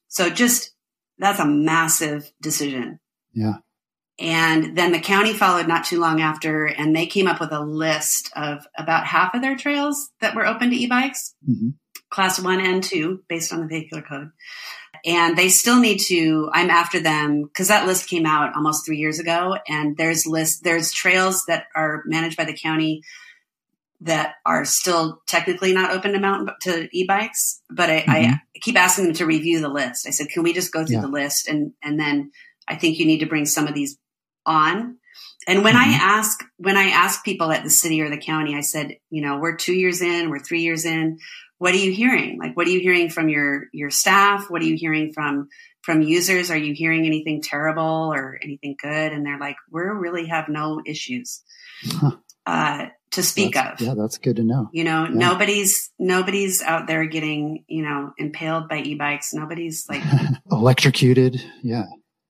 So just that's a massive decision. Yeah. And then the county followed not too long after, and they came up with a list of about half of their trails that were open to e-bikes, mm-hmm. class one and two, based on the vehicular code and they still need to i'm after them because that list came out almost three years ago and there's list there's trails that are managed by the county that are still technically not open to mountain to e-bikes but I, mm-hmm. I keep asking them to review the list i said can we just go through yeah. the list and and then i think you need to bring some of these on and when mm-hmm. I ask when I ask people at the city or the county, I said, you know, we're two years in, we're three years in what are you hearing? Like, what are you hearing from your, your staff? What are you hearing from, from users? Are you hearing anything terrible or anything good? And they're like, we really have no issues, huh. uh, to speak that's, of. Yeah, that's good to know. You know, yeah. nobody's, nobody's out there getting, you know, impaled by e-bikes. Nobody's like [LAUGHS] electrocuted. Yeah.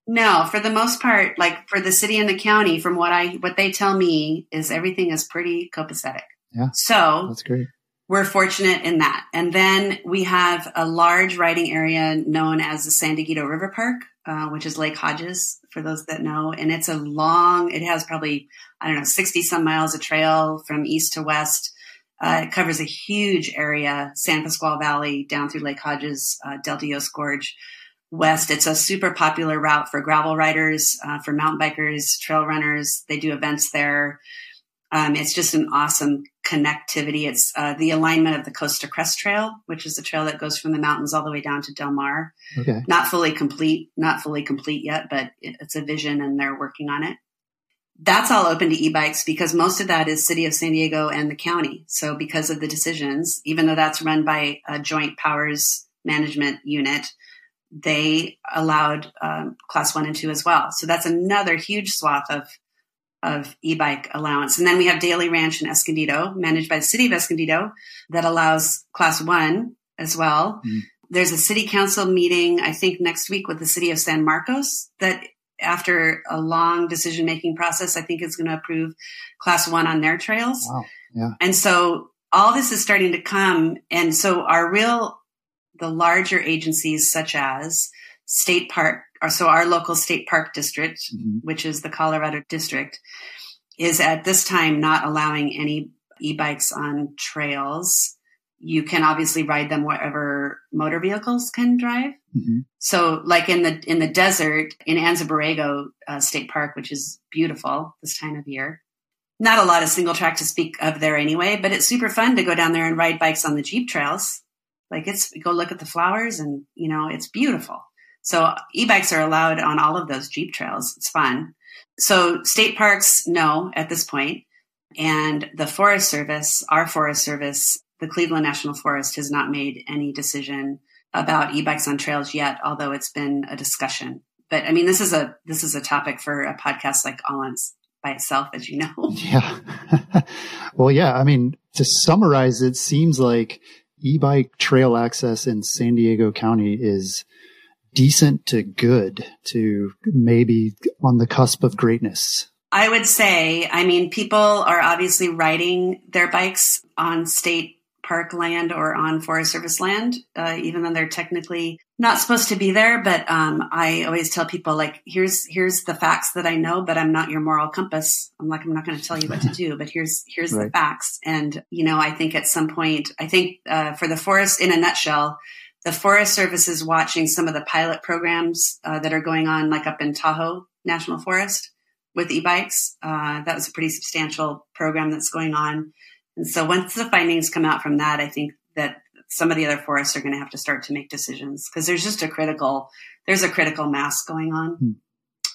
No, for the most part, like for the city and the county, from what I, what they tell me is everything is pretty copacetic. Yeah. So that's great we're fortunate in that. And then we have a large riding area known as the San Dieguito River Park, uh, which is Lake Hodges for those that know. And it's a long, it has probably, I don't know, 60 some miles of trail from east to west. Uh, it covers a huge area, San Pasqual Valley down through Lake Hodges, uh, Del Dios Gorge west. It's a super popular route for gravel riders, uh, for mountain bikers, trail runners. They do events there. Um, it's just an awesome connectivity. It's uh, the alignment of the Coast to Crest Trail, which is the trail that goes from the mountains all the way down to Del Mar. Okay. Not fully complete, not fully complete yet, but it's a vision and they're working on it. That's all open to e-bikes because most of that is city of San Diego and the county. So because of the decisions, even though that's run by a joint powers management unit, they allowed um, class one and two as well. So that's another huge swath of of e-bike allowance. And then we have Daley Ranch in Escondido, managed by the city of Escondido, that allows class one as well. Mm. There's a city council meeting, I think next week with the city of San Marcos that after a long decision making process, I think is going to approve class one on their trails. Wow. Yeah. And so all this is starting to come. And so our real, the larger agencies such as state park or so our local state park district, mm-hmm. which is the Colorado district, is at this time not allowing any e-bikes on trails. You can obviously ride them wherever motor vehicles can drive. Mm-hmm. So, like in the in the desert in Anza Borrego uh, State Park, which is beautiful this time of year. Not a lot of single track to speak of there anyway, but it's super fun to go down there and ride bikes on the Jeep trails. Like it's go look at the flowers, and you know it's beautiful. So e-bikes are allowed on all of those Jeep trails. It's fun. So state parks, no, at this point. And the Forest Service, our Forest Service, the Cleveland National Forest has not made any decision about e-bikes on trails yet, although it's been a discussion. But I mean, this is a this is a topic for a podcast like Allens by itself, as you know. [LAUGHS] Yeah. [LAUGHS] well, yeah. I mean, to summarize, it seems like e-bike trail access in San Diego County is decent to good to maybe on the cusp of greatness. I would say, I mean, people are obviously riding their bikes on state park land or on Forest Service land, uh, even though they're technically not supposed to be there. But um, I always tell people, like, here's here's the facts that I know, but I'm not your moral compass. I'm like, I'm not going to tell you what to [LAUGHS] do, but here's here's right. the facts. And you know, I think at some point, I think uh, for the forest, in a nutshell, the Forest Service is watching some of the pilot programs uh, that are going on, like up in Tahoe National Forest with e-bikes. Uh, that was a pretty substantial program that's going on. And so once the findings come out from that, I think that some of the other forests are going to have to start to make decisions because there's just a critical, there's a critical mass going on, hmm.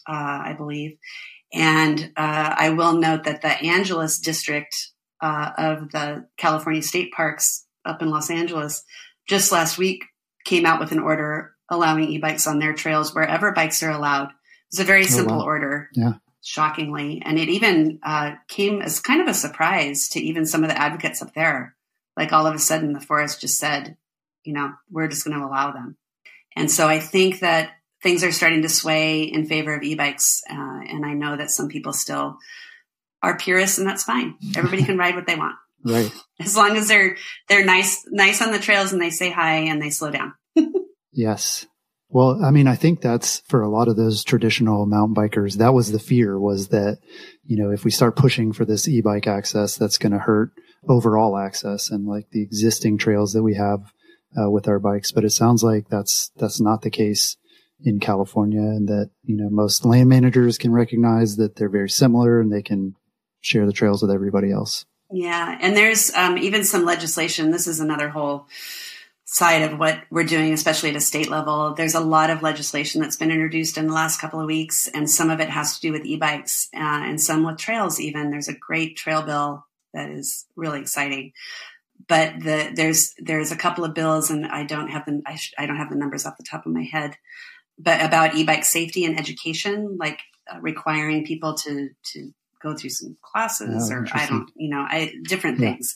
uh, I believe. And uh, I will note that the Angeles district uh, of the California state parks up in Los Angeles just last week came out with an order allowing e-bikes on their trails wherever bikes are allowed. It's a very oh, simple wow. order. Yeah shockingly. And it even uh, came as kind of a surprise to even some of the advocates up there. Like all of a sudden, the forest just said, you know, we're just going to allow them. And so I think that things are starting to sway in favor of e-bikes. Uh, and I know that some people still are purists, and that's fine. [LAUGHS] Everybody can ride what they want, right? [LAUGHS] As long as they're they're nice nice on the trails and they say hi and they slow down. [LAUGHS] yes, well, I mean, I think that's for a lot of those traditional mountain bikers. That was the fear was that, you know, if we start pushing for this e-bike access, that's going to hurt overall access and like the existing trails that we have uh, with our bikes. But it sounds like that's, that's not the case in California and that, you know, most land managers can recognize that they're very similar and they can share the trails with everybody else. Yeah. And there's um, even some legislation. This is another whole side of what we're doing, especially at a state level. There's a lot of legislation that's been introduced in the last couple of weeks, and some of it has to do with e-bikes uh, and some with trails. Even there's a great trail bill that is really exciting. But the, there's there's a couple of bills, and I don't have the I, sh- I don't have the numbers off the top of my head, but about e-bike safety and education, like uh, requiring people to to go through some classes oh, or I don't, you know, I, different yeah. things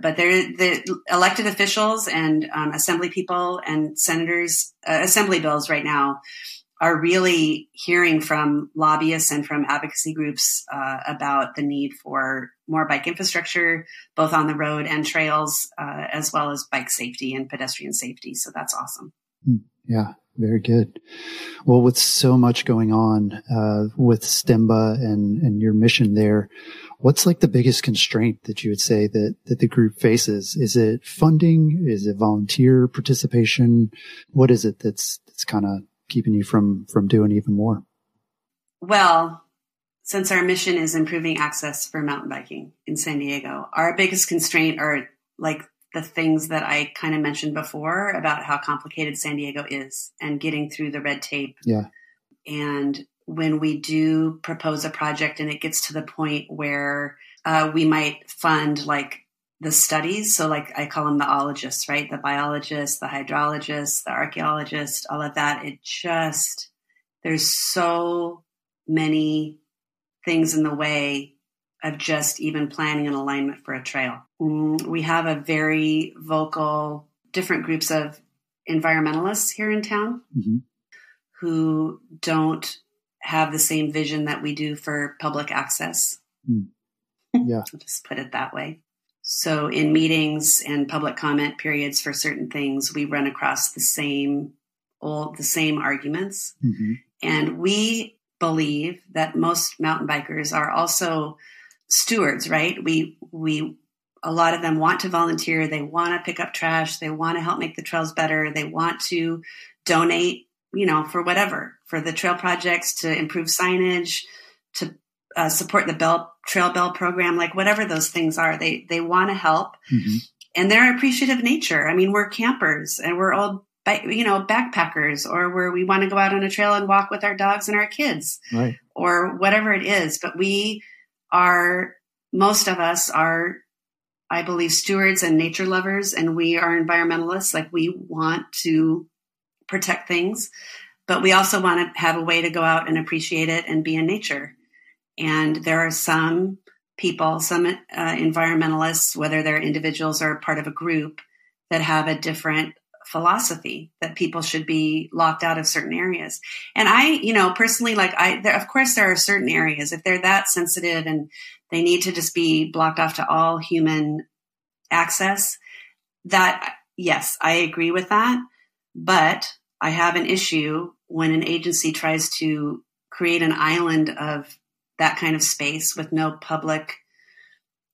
but they're the elected officials and um, assembly people and senators, uh, assembly bills right now are really hearing from lobbyists and from advocacy groups uh, about the need for more bike infrastructure, both on the road and trails, uh, as well as bike safety and pedestrian safety. So that's awesome. Hmm. Yeah, very good. Well, with so much going on uh, with SDMBA and and your mission there, What's like the biggest constraint that you would say that, that the group faces? Is it funding? Is it volunteer participation? What is it that's, that's kind of keeping you from, from doing even more? Well, since our mission is improving access for mountain biking in San Diego, our biggest constraint are like the things that I kind of mentioned before about how complicated San Diego is and getting through the red tape. Yeah. And when we do propose a project and it gets to the point where uh, we might fund like the studies. So, like I call them the ologists, right? The biologists, the hydrologists, the archaeologists, all of that. It just, there's so many things in the way of just even planning an alignment for a trail. Mm, we have a very vocal, different groups of environmentalists here in town mm-hmm. who don't have the same vision that we do for public access. Mm. Yeah. [LAUGHS] Just put it that way. So in meetings and public comment periods for certain things, we run across the same all the same arguments. Mm-hmm. And we believe that most mountain bikers are also stewards, right? We we a lot of them want to volunteer, they want to pick up trash, they want to help make the trails better, they want to donate you know, for whatever, for the trail projects to improve signage, to uh, support the bell trail bell program, like whatever those things are, they they want to help, mm-hmm. and they're appreciative nature. I mean, we're campers and we're all you know, backpackers or where we want to go out on a trail and walk with our dogs and our kids right. or whatever it is. But we are, most of us are, I believe, stewards and nature lovers, and we are environmentalists. Like we want to protect things, but we also want to have a way to go out and appreciate it and be in nature. And there are some people, some uh, environmentalists, whether they're individuals or part of a group, that have a different philosophy that people should be locked out of certain areas. And I, you know, personally, like I, there, of course, there are certain areas if they're that sensitive and they need to just be blocked off to all human access. That yes, I agree with that, but I have an issue when an agency tries to create an island of that kind of space with no public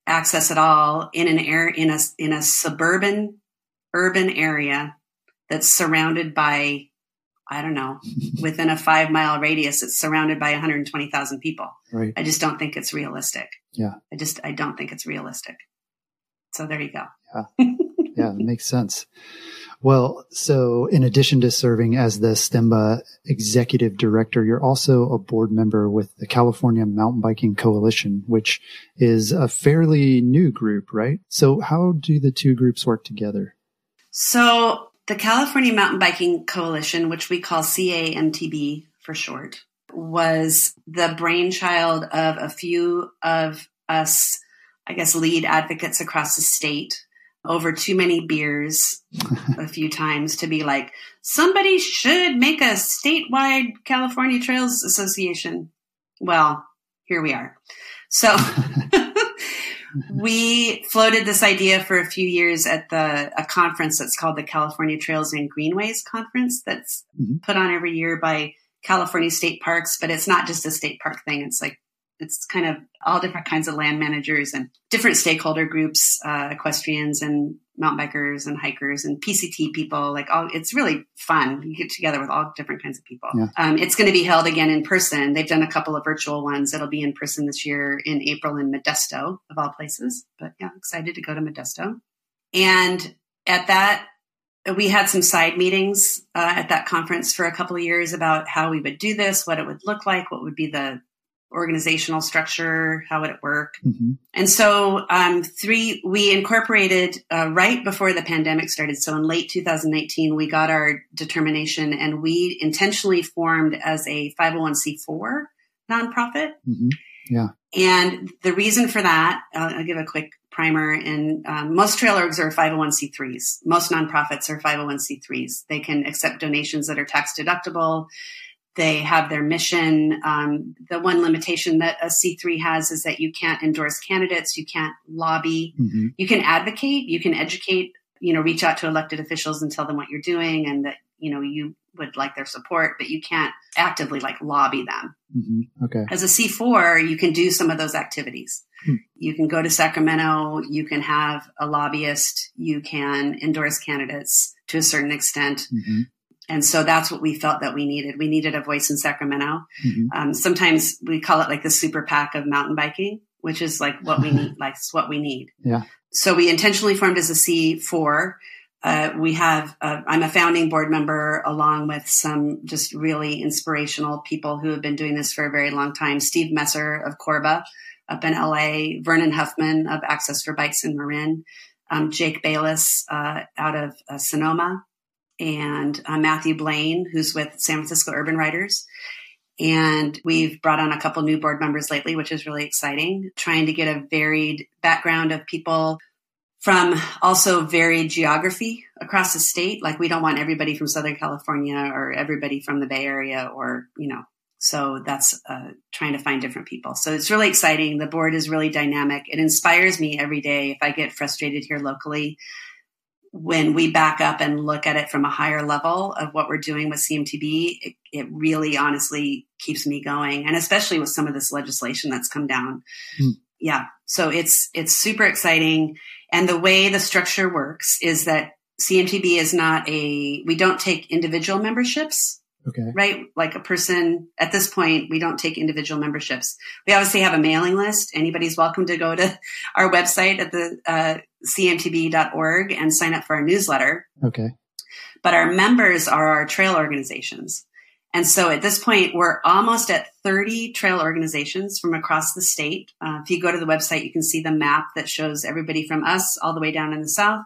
access at all in an air in a in a suburban urban area that's surrounded by I don't know, [LAUGHS] within a five mile radius, it's surrounded by 120,000 people. Right. I just don't think it's realistic. Yeah. I just, I don't think it's realistic. So there you go. Yeah. yeah. It makes sense. Well, so in addition to serving as the SDMBA executive director, you're also a board member with the California Mountain Biking Coalition, which is a fairly new group, right? So how do the two groups work together? So the California Mountain Biking Coalition, which we call CAMTB for short, was the brainchild of a few of us, I guess, lead advocates across the state over too many beers [LAUGHS] a few times to be like, somebody should make a statewide California Trails Association. Well, here we are. So [LAUGHS] [LAUGHS] we floated this idea for a few years at the a conference that's called the California Trails and Greenways Conference that's mm-hmm. put on every year by California State Parks, but it's not just a state park thing. It's like it's kind of all different kinds of land managers and different stakeholder groups, uh, equestrians and mountain bikers and hikers and PCT people. Like all, it's really fun. You get together with all different kinds of people. Yeah. Um, it's going to be held again in person. They've done a couple of virtual ones. It'll be in person this year in April in Modesto, of all places. But yeah, excited to go to Modesto. And at that, we had some side meetings uh, at that conference for a couple of years about how we would do this, what it would look like, what would be the organizational structure, how would it work? Mm-hmm. And so, um, three, we incorporated uh, right before the pandemic started. So in late 2019, we got our determination and we intentionally formed as a 501c4 nonprofit. Mm-hmm. Yeah. And the reason for that, I'll, I'll give a quick primer. And um, most trail orgs are 501c3s. Most nonprofits are 501c3s. They can accept donations that are tax deductible. They have their mission. Um, the one limitation that a C3 has is that you can't endorse candidates, you can't lobby, mm-hmm. you can advocate, you can educate, you know, reach out to elected officials and tell them what you're doing and that, you know, you would like their support, but you can't actively like lobby them. Mm-hmm. Okay. As a C4, you can do some of those activities. Hmm. You can go to Sacramento, you can have a lobbyist, you can endorse candidates to a certain extent. Mm-hmm. And so that's what we felt that we needed. We needed a voice in Sacramento. Mm-hmm. Um, sometimes we call it like the super PAC of mountain biking, which is like what we [LAUGHS] need, like it's what we need. Yeah. So we intentionally formed as a C4. Uh, we have, uh, I'm a founding board member along with some just really inspirational people who have been doing this for a very long time. Steve Messer of Corba up in LA, Vernon Huffman of Access for Bikes in Marin, um, Jake Bayless uh, out of uh, Sonoma, and uh, Matthew Blaine, who's with San Francisco Urban Riders. And we've brought on a couple new board members lately, which is really exciting, trying to get a varied background of people from also varied geography across the state. Like we don't want everybody from Southern California or everybody from the Bay Area or, you know, so that's uh, trying to find different people. So it's really exciting. The board is really dynamic. It inspires me every day if I get frustrated here locally when we back up and look at it from a higher level of what we're doing with CMTB, it, it, really honestly keeps me going. And especially with some of this legislation that's come down. Mm. Yeah. So it's, it's super exciting. And the way the structure works is that CMTB is not a, we don't take individual memberships. Okay. Right? Like a person at this point, we don't take individual memberships. We obviously have a mailing list. Anybody's welcome to go to [LAUGHS] our website at the uh, cmtb.org and sign up for our newsletter. Okay. but our members are our trail organizations. And so at this point, we're almost at 30 trail organizations from across the state. Uh, if you go to the website, you can see the map that shows everybody from us all the way down in the south,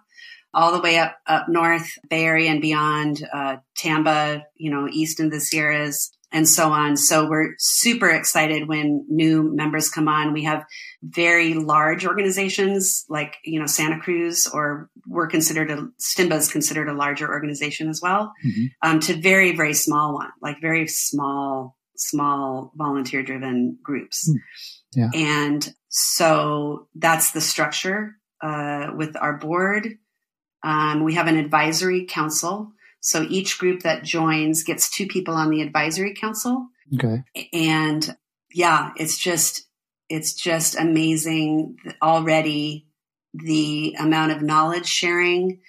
all the way up up north, Bay Area and beyond, uh, Tamba, you know, east into the Sierras, and so on. So we're super excited when new members come on. We have very large organizations like, you know, Santa Cruz or we're considered a, SDMBA is considered a larger organization as well, mm-hmm. um, to very, very small one, like very small, small volunteer driven groups. Mm. Yeah. And so that's the structure, uh, with our board. Um, we have an advisory council so each group that joins gets two people on the advisory council. Okay. And yeah, it's just, it's just amazing already the amount of knowledge sharing.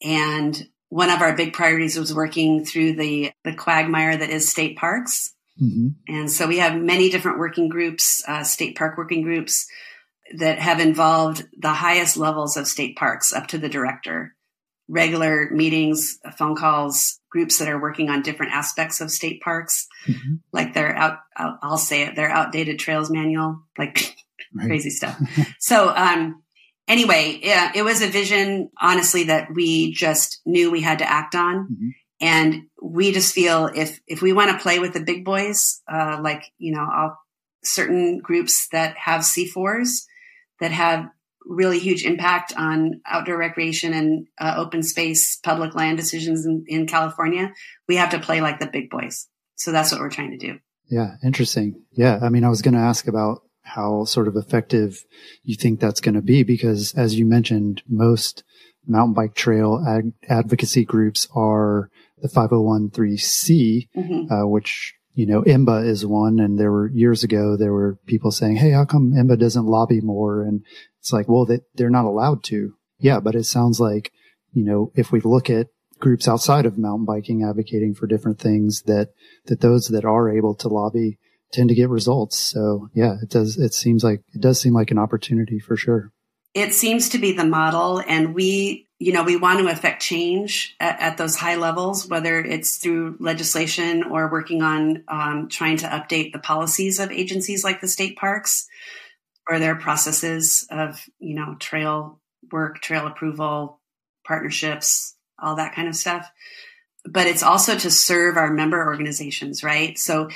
And one of our big priorities was working through the, the quagmire that is state parks. Mm-hmm. And so we have many different working groups, uh, state park working groups that have involved the highest levels of state parks up to the director regular meetings, phone calls, groups that are working on different aspects of state parks, mm-hmm. like their out, out, I'll say it, their outdated trails manual, like [LAUGHS] right. crazy stuff. [LAUGHS] so, um, anyway, yeah, it was a vision, honestly, that we just knew we had to act on. Mm-hmm. And we just feel if, if we want to play with the big boys, uh, like, you know, I'll, certain groups that have C4s that have really huge impact on outdoor recreation and uh, open space public land decisions in, in California, we have to play like the big boys. So that's what we're trying to do. Yeah, interesting. Yeah, I mean, I was going to ask about how sort of effective you think that's going to be because, as you mentioned, most mountain bike trail ag- advocacy groups are the 501c, mm-hmm. uh, which you know, IMBA is one. And there were years ago, there were people saying, Hey, how come IMBA doesn't lobby more? And it's like, well, they, they're not allowed to. Yeah. But it sounds like, you know, if we look at groups outside of mountain biking advocating for different things that, that those that are able to lobby tend to get results. So yeah, it does, it seems like, it does seem like an opportunity for sure. It seems to be the model and we you know, we want to affect change at, at, those high levels, whether it's through legislation or working on um, trying to update the policies of agencies like the state parks or their processes of, you know, trail work, trail approval, partnerships, all that kind of stuff. But it's also to serve our member organizations, right? So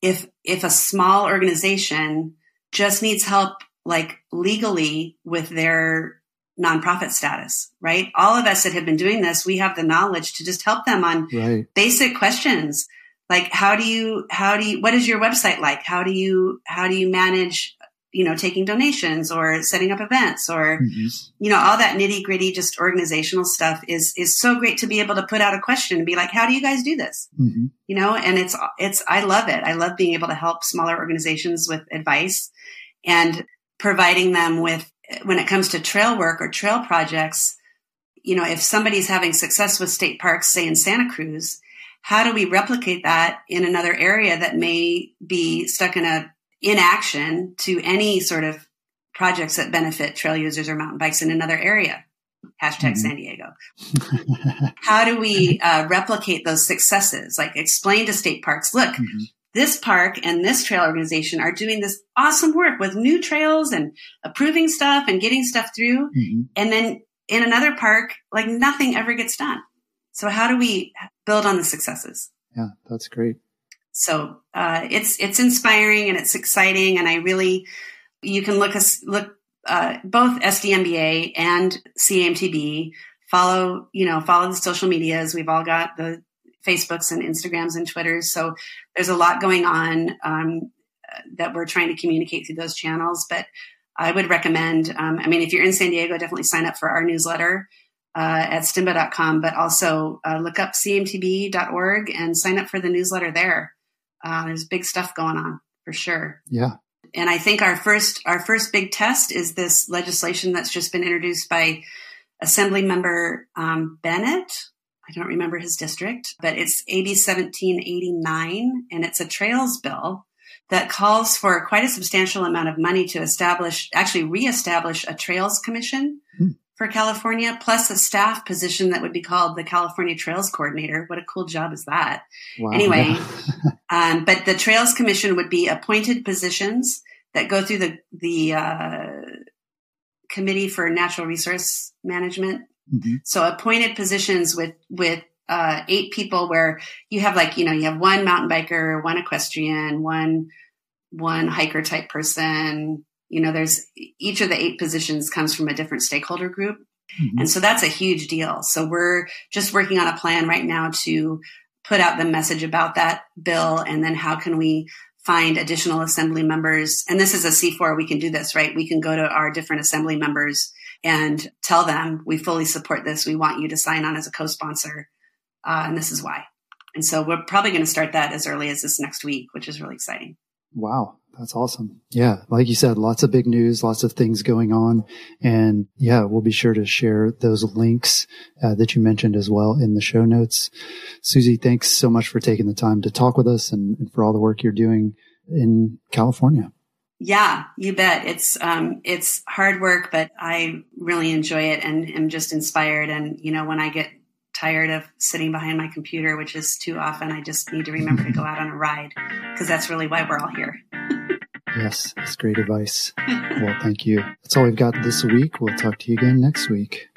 if, if a small organization just needs help like legally with their nonprofit status, right? All of us that have been doing this, we have the knowledge to just help them on right. basic questions. Like how do you, how do you, what is your website like? How do you, how do you manage, you know, taking donations or setting up events or, mm-hmm. you know, all that nitty gritty, just organizational stuff is, is so great to be able to put out a question and be like, how do you guys do this? Mm-hmm. You know, and it's, it's, I love it. I love being able to help smaller organizations with advice and providing them with when it comes to trail work or trail projects, you know, if somebody's having success with state parks, say in Santa Cruz, how do we replicate that in another area that may be stuck in a inaction to any sort of projects that benefit trail users or mountain bikes in another area? Hashtag mm-hmm. San Diego. how do we uh, replicate those successes? Like explain to state parks, look, mm-hmm this park and this trail organization are doing this awesome work with new trails and approving stuff and getting stuff through. Mm-hmm. And then in another park, like nothing ever gets done. So how do we build on the successes? Yeah, that's great. So uh, it's it's inspiring and it's exciting, and I really you can look us look uh, both SDMBA and CMTB follow you know follow the social medias. We've all got the Facebooks and Instagrams and Twitters. So there's a lot going on um, that we're trying to communicate through those channels. But I would recommend, um, I mean, if you're in San Diego, definitely sign up for our newsletter uh, at sdmba.com, but also uh, look up cmtb.org and sign up for the newsletter there. Uh, there's big stuff going on for sure. Yeah. And I think our first our first big test is this legislation that's just been introduced by Assembly Member um, Bennett I don't remember his district, but it's AB 1789 and it's a trails bill that calls for quite a substantial amount of money to establish, actually reestablish a trails commission hmm. for California, plus a staff position that would be called the California Trails Coordinator. What a cool job is that? Wow. Anyway, [LAUGHS] um, but the Trails Commission would be appointed positions that go through the the uh, Committee for Natural Resource Management. Mm-hmm. So appointed positions with with uh, eight people, where you have like you know you have one mountain biker, one equestrian, one one hiker type person, you know, there's each of the eight positions comes from a different stakeholder group. Mm-hmm. And so that's a huge deal. So we're just working on a plan right now to put out the message about that bill and then how can we find additional assembly members. And this is a C4. We can do this, right? We can go to our different assembly members and tell them we fully support this. We want you to sign on as a co-sponsor. Uh, and this is why. And so we're probably going to start that as early as this next week, which is really exciting. Wow. That's awesome. Yeah. Like you said, lots of big news, lots of things going on. And yeah, we'll be sure to share those links uh, that you mentioned as well in the show notes. Susie, thanks so much for taking the time to talk with us and, and for all the work you're doing in California. Yeah, you bet. It's um, it's hard work, but I really enjoy it and am just inspired. And you know, when I get tired of sitting behind my computer, which is too often, I just need to remember to go out on a ride because that's really why we're all here. Yes, that's great advice. well, thank you. That's all we've got this week. We'll talk to you again next week.